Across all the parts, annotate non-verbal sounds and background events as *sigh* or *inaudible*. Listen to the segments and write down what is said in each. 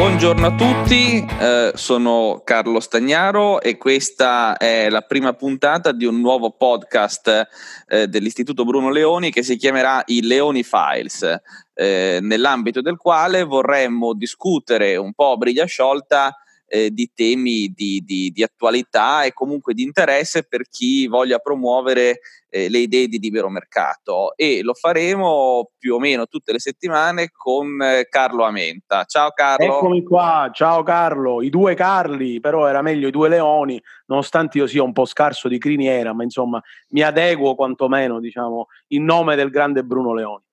Buongiorno a tutti, eh, sono Carlo Stagnaro e questa è la prima puntata di un nuovo podcast eh, dell'Istituto Bruno Leoni che si chiamerà i Leoni Files, eh, nell'ambito del quale vorremmo discutere un po' a briglia sciolta eh, di temi di, di, di, attualità e comunque di interesse per chi voglia promuovere eh, le idee di libero mercato e lo faremo più o meno tutte le settimane con eh, Carlo Amenta. Ciao Carlo. Eccomi qua, ciao Carlo, i due Carli, però era meglio i due leoni, nonostante io sia un po' scarso di criniera, ma insomma mi adeguo quantomeno, diciamo, in nome del grande Bruno Leoni.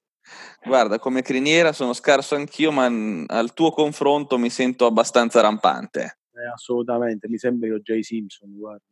Guarda, come criniera sono scarso anch'io, ma al tuo confronto mi sento abbastanza rampante. Eh, assolutamente, mi sembra io Jay Simpson,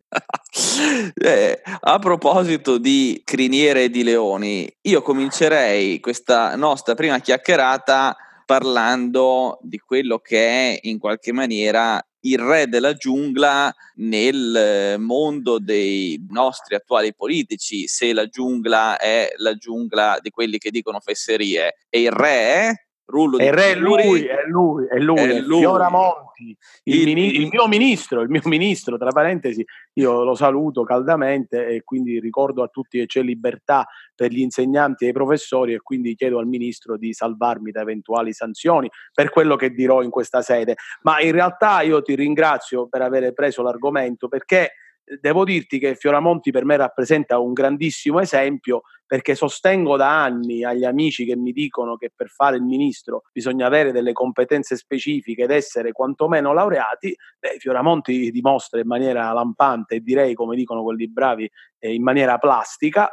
*laughs* eh, a proposito di criniere e di leoni, io comincerei questa nostra prima chiacchierata parlando di quello che è in qualche maniera il re della giungla nel eh, mondo dei nostri attuali politici, se la giungla è la giungla di quelli che dicono fesserie e il re Rullo il re è lui, è lui, è lui, è lui. Fioramonti, il, il, mini- il, mio ministro, il mio *laughs* ministro, tra parentesi, io lo saluto caldamente e quindi ricordo a tutti che c'è libertà per gli insegnanti e i professori e quindi chiedo al ministro di salvarmi da eventuali sanzioni per quello che dirò in questa sede. Ma in realtà io ti ringrazio per aver preso l'argomento perché devo dirti che Fioramonti per me rappresenta un grandissimo esempio perché sostengo da anni agli amici che mi dicono che per fare il ministro bisogna avere delle competenze specifiche ed essere quantomeno laureati, beh, Fioramonti dimostra in maniera lampante e direi, come dicono quelli bravi, eh, in maniera plastica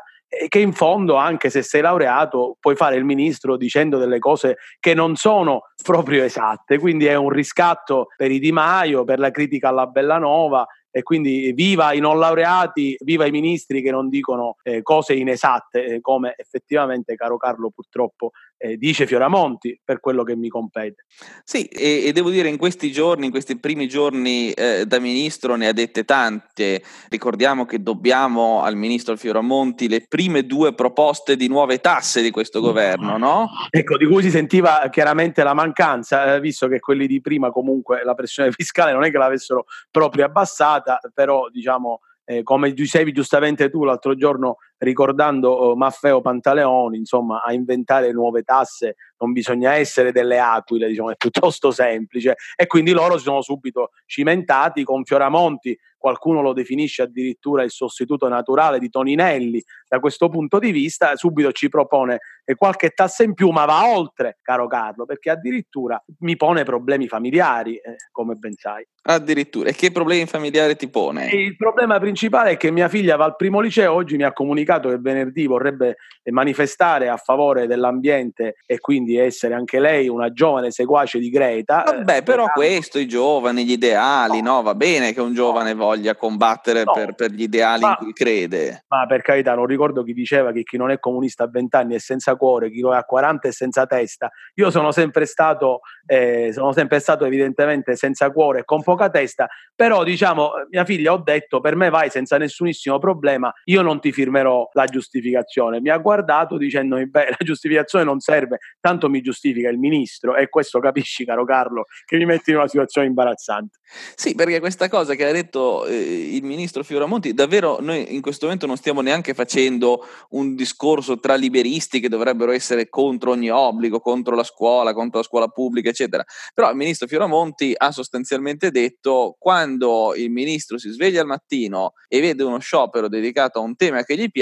che in fondo, anche se sei laureato, puoi fare il ministro dicendo delle cose che non sono proprio esatte. Quindi è un riscatto per i Di Maio, per la critica alla Bellanova e quindi viva i non laureati, viva i ministri che non dicono eh, cose inesatte, eh, come effettivamente, caro Carlo, purtroppo eh, dice Fioramonti per quello che mi compete. Sì, e, e, devo dire in questi giorni, in questi primi giorni eh, da ministro ne ha dette tante. Ricordiamo che dobbiamo al ministro Fioramonti le prime due proposte di nuove tasse di questo governo, no? Ecco, di cui si sentiva chiaramente la mancanza, eh, visto che quelli di prima comunque la pressione fiscale non è che l'avessero proprio abbassata stata, però diciamo, eh, come dicevi giustamente tu l'altro giorno ricordando oh, Maffeo Pantaleoni, insomma, a inventare nuove tasse non bisogna essere delle aquile, diciamo, è piuttosto semplice. E quindi loro si sono subito cimentati con Fioramonti, qualcuno lo definisce addirittura il sostituto naturale di Toninelli. Da questo punto di vista, subito ci propone qualche tassa in più, ma va oltre, caro Carlo, perché addirittura mi pone problemi familiari, eh, come ben sai. Addirittura, e che problemi familiari ti pone? Il problema principale è che mia figlia va al primo liceo, oggi mi ha comunicato comunicato che venerdì vorrebbe manifestare a favore dell'ambiente e quindi essere anche lei una giovane seguace di Greta. Vabbè, eh, però questo, i giovani, gli ideali, no. no? Va bene che un giovane voglia combattere no. per, per, gli ideali ma, in cui crede. Ma per carità, non ricordo chi diceva che chi non è comunista a 20 anni è senza cuore, chi lo è a 40 è senza testa. Io sono sempre stato, eh, sono sempre stato evidentemente senza cuore e con poca testa, però diciamo, mia figlia ho detto, per me vai senza nessunissimo problema, io non ti firmerò la giustificazione. Mi ha guardato dicendomi, beh, la giustificazione non serve, tanto mi giustifica il ministro e questo capisci, caro Carlo, che mi metti in una situazione imbarazzante. Sì, perché questa cosa che ha detto eh, il ministro Fioramonti, davvero noi in questo momento non stiamo neanche facendo un discorso tra liberisti che dovrebbero essere contro ogni obbligo, contro la scuola, contro la scuola pubblica, eccetera. Però il ministro Fioramonti ha sostanzialmente detto quando il ministro si sveglia al mattino e vede uno sciopero dedicato a un tema che gli piace,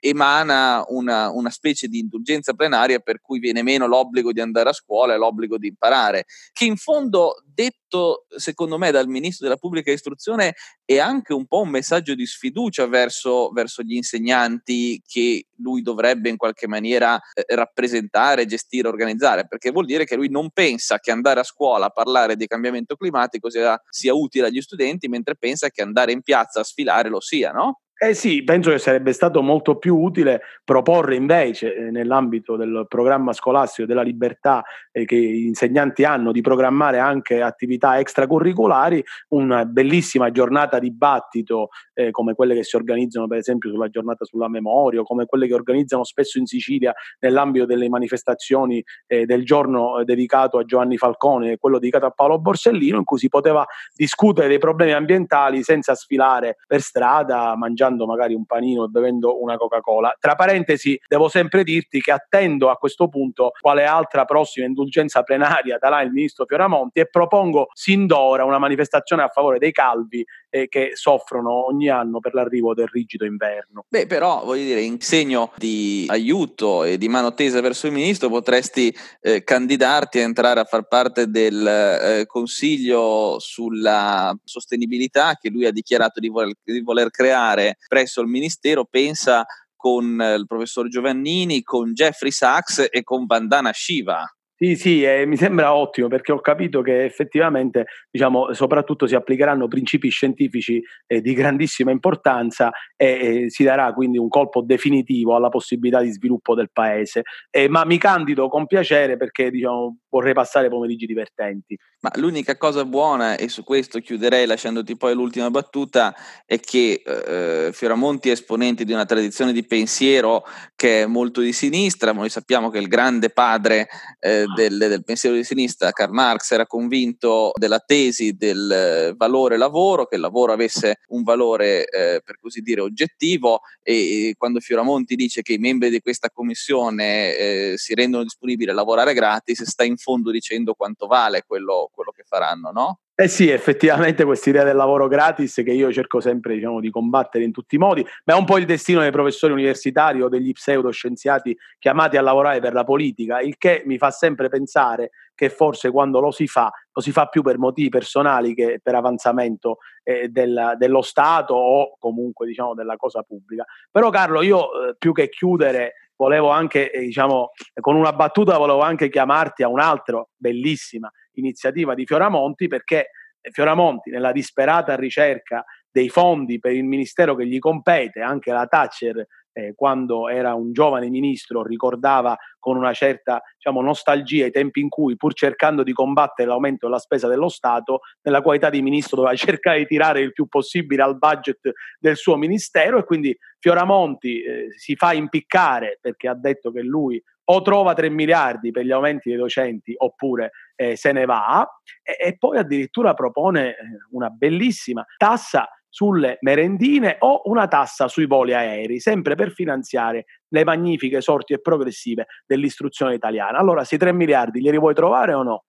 emana una, una specie di indulgenza plenaria per cui viene meno l'obbligo di andare a scuola e l'obbligo di imparare, che in fondo detto secondo me dal ministro della pubblica istruzione è anche un po' un messaggio di sfiducia verso, verso gli insegnanti che lui dovrebbe in qualche maniera eh, rappresentare, gestire, organizzare, perché vuol dire che lui non pensa che andare a scuola a parlare di cambiamento climatico sia, sia utile agli studenti, mentre pensa che andare in piazza a sfilare lo sia, no? Eh sì, penso che sarebbe stato molto più utile proporre invece eh, nell'ambito del programma scolastico della libertà eh, che gli insegnanti hanno di programmare anche attività extracurriculari, una bellissima giornata dibattito eh, come quelle che si organizzano per esempio sulla giornata sulla memoria come quelle che organizzano spesso in Sicilia nell'ambito delle manifestazioni eh, del giorno eh, dedicato a Giovanni Falcone e quello dedicato a Paolo Borsellino in cui si poteva discutere dei problemi ambientali senza sfilare per strada mangiando mangiando magari un panino e bevendo una Coca-Cola. Tra parentesi, devo sempre dirti che attendo a questo punto quale altra prossima indulgenza plenaria darà il ministro Fioramonti e propongo sin d'ora una manifestazione a favore dei calvi eh, che soffrono ogni anno per l'arrivo del rigido inverno. Beh, però voglio dire, in segno di aiuto e di mano tesa verso il ministro potresti eh, candidarti a entrare a far parte del eh, consiglio sulla sostenibilità che lui ha dichiarato di voler, di voler creare presso il Ministero, pensa con il professor Giovannini, con Jeffrey Sachs e con Vandana Shiva. Sì, sì, eh, mi sembra ottimo perché ho capito che effettivamente, diciamo, soprattutto si applicheranno principi scientifici eh, di grandissima importanza e eh, si darà quindi un colpo definitivo alla possibilità di sviluppo del paese. ma mi candido con piacere perché, diciamo, vorrei passare pomeriggi divertenti. Ma l'unica cosa buona, e su questo chiuderei lasciandoti poi l'ultima battuta, è che eh, Fioramonti è esponente di una tradizione di pensiero che è molto di sinistra, noi sappiamo che il grande padre eh, del, del, pensiero di sinistra, Karl Marx, era convinto della tesi del valore lavoro, che il lavoro avesse un valore eh, per così dire oggettivo e, e, quando Fioramonti dice che i membri di questa commissione eh, si rendono disponibili a lavorare gratis, sta in fondo dicendo quanto vale quello, quello che faranno, no? Eh sì, effettivamente questa idea del lavoro gratis che io cerco sempre diciamo, di combattere in tutti i modi, ma è un po' il destino dei professori universitari o degli pseudoscienziati chiamati a lavorare per la politica, il che mi fa sempre pensare che forse quando lo si fa, lo si fa più per motivi personali che per avanzamento eh, del, dello Stato o comunque diciamo della cosa pubblica. Però Carlo, io eh, più che chiudere volevo anche, eh, diciamo, con una battuta volevo anche chiamarti a un'altra bellissima iniziativa di Fioramonti perché Fioramonti nella disperata ricerca dei fondi per il ministero che gli compete, anche la Thatcher eh, quando era un giovane ministro ricordava con una certa diciamo, nostalgia i tempi in cui pur cercando di combattere l'aumento della spesa dello Stato, nella qualità di ministro doveva *laughs* cercare di tirare il più possibile al budget del suo ministero e quindi Fioramonti eh, si fa impiccare perché ha detto che lui o trova 3 miliardi per gli aumenti dei docenti oppure eh, se ne va e, e poi addirittura propone eh, una bellissima tassa sulle merendine o una tassa sui voli aerei, sempre per finanziare le magnifiche sorti e progressive dell'istruzione italiana. Allora, se 3 miliardi li vuoi trovare o no?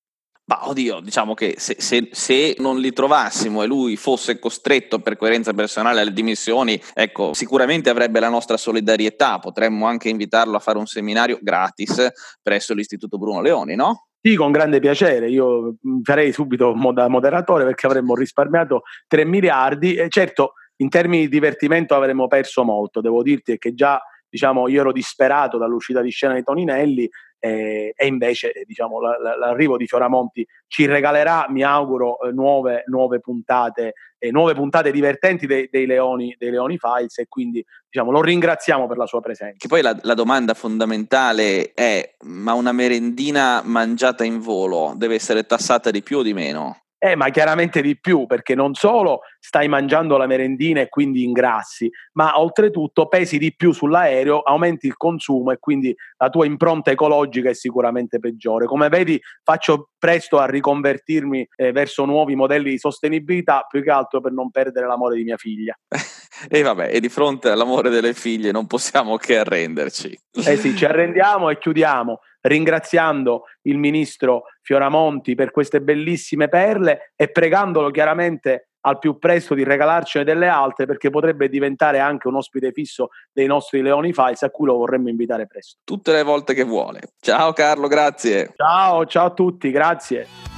Ma oddio, diciamo che se, se, se, non li trovassimo e lui fosse costretto per coerenza personale alle dimissioni, ecco, sicuramente avrebbe la nostra solidarietà. Potremmo anche invitarlo a fare un seminario gratis presso l'Istituto Bruno Leoni, no? Sì, con grande piacere. Io mm, farei subito da moderatore perché avremmo risparmiato 3 miliardi. E certo, in termini di divertimento avremmo perso molto. Devo dirti che già diciamo, io ero disperato dall'uscita di scena di Toninelli eh, e invece diciamo, la, la, l'arrivo di Fioramonti ci regalerà, mi auguro, eh, nuove, nuove, puntate, eh, nuove puntate divertenti dei, dei, Leoni, dei Leoni Files e quindi diciamo, lo ringraziamo per la sua presenza. Che poi la, la domanda fondamentale è, ma una merendina mangiata in volo deve essere tassata di più o di meno? Eh, ma chiaramente di più, perché non solo stai mangiando la merendina e quindi ingrassi, ma oltretutto pesi di più sull'aereo, aumenti il consumo e quindi la tua impronta ecologica è sicuramente peggiore. Come vedi, faccio presto a riconvertirmi eh, verso nuovi modelli di sostenibilità, più che altro per non perdere l'amore di mia figlia. *laughs* e vabbè, e di fronte all'amore delle figlie non possiamo che arrenderci. Eh sì, ci arrendiamo e chiudiamo ringraziando il ministro Fioramonti per queste bellissime perle e pregandolo chiaramente al più presto di regalarcene delle altre perché potrebbe diventare anche un ospite fisso dei nostri Leoni Files a cui lo vorremmo invitare presto. Tutte le volte che vuole. Ciao Carlo, grazie. Ciao, ciao a tutti, grazie.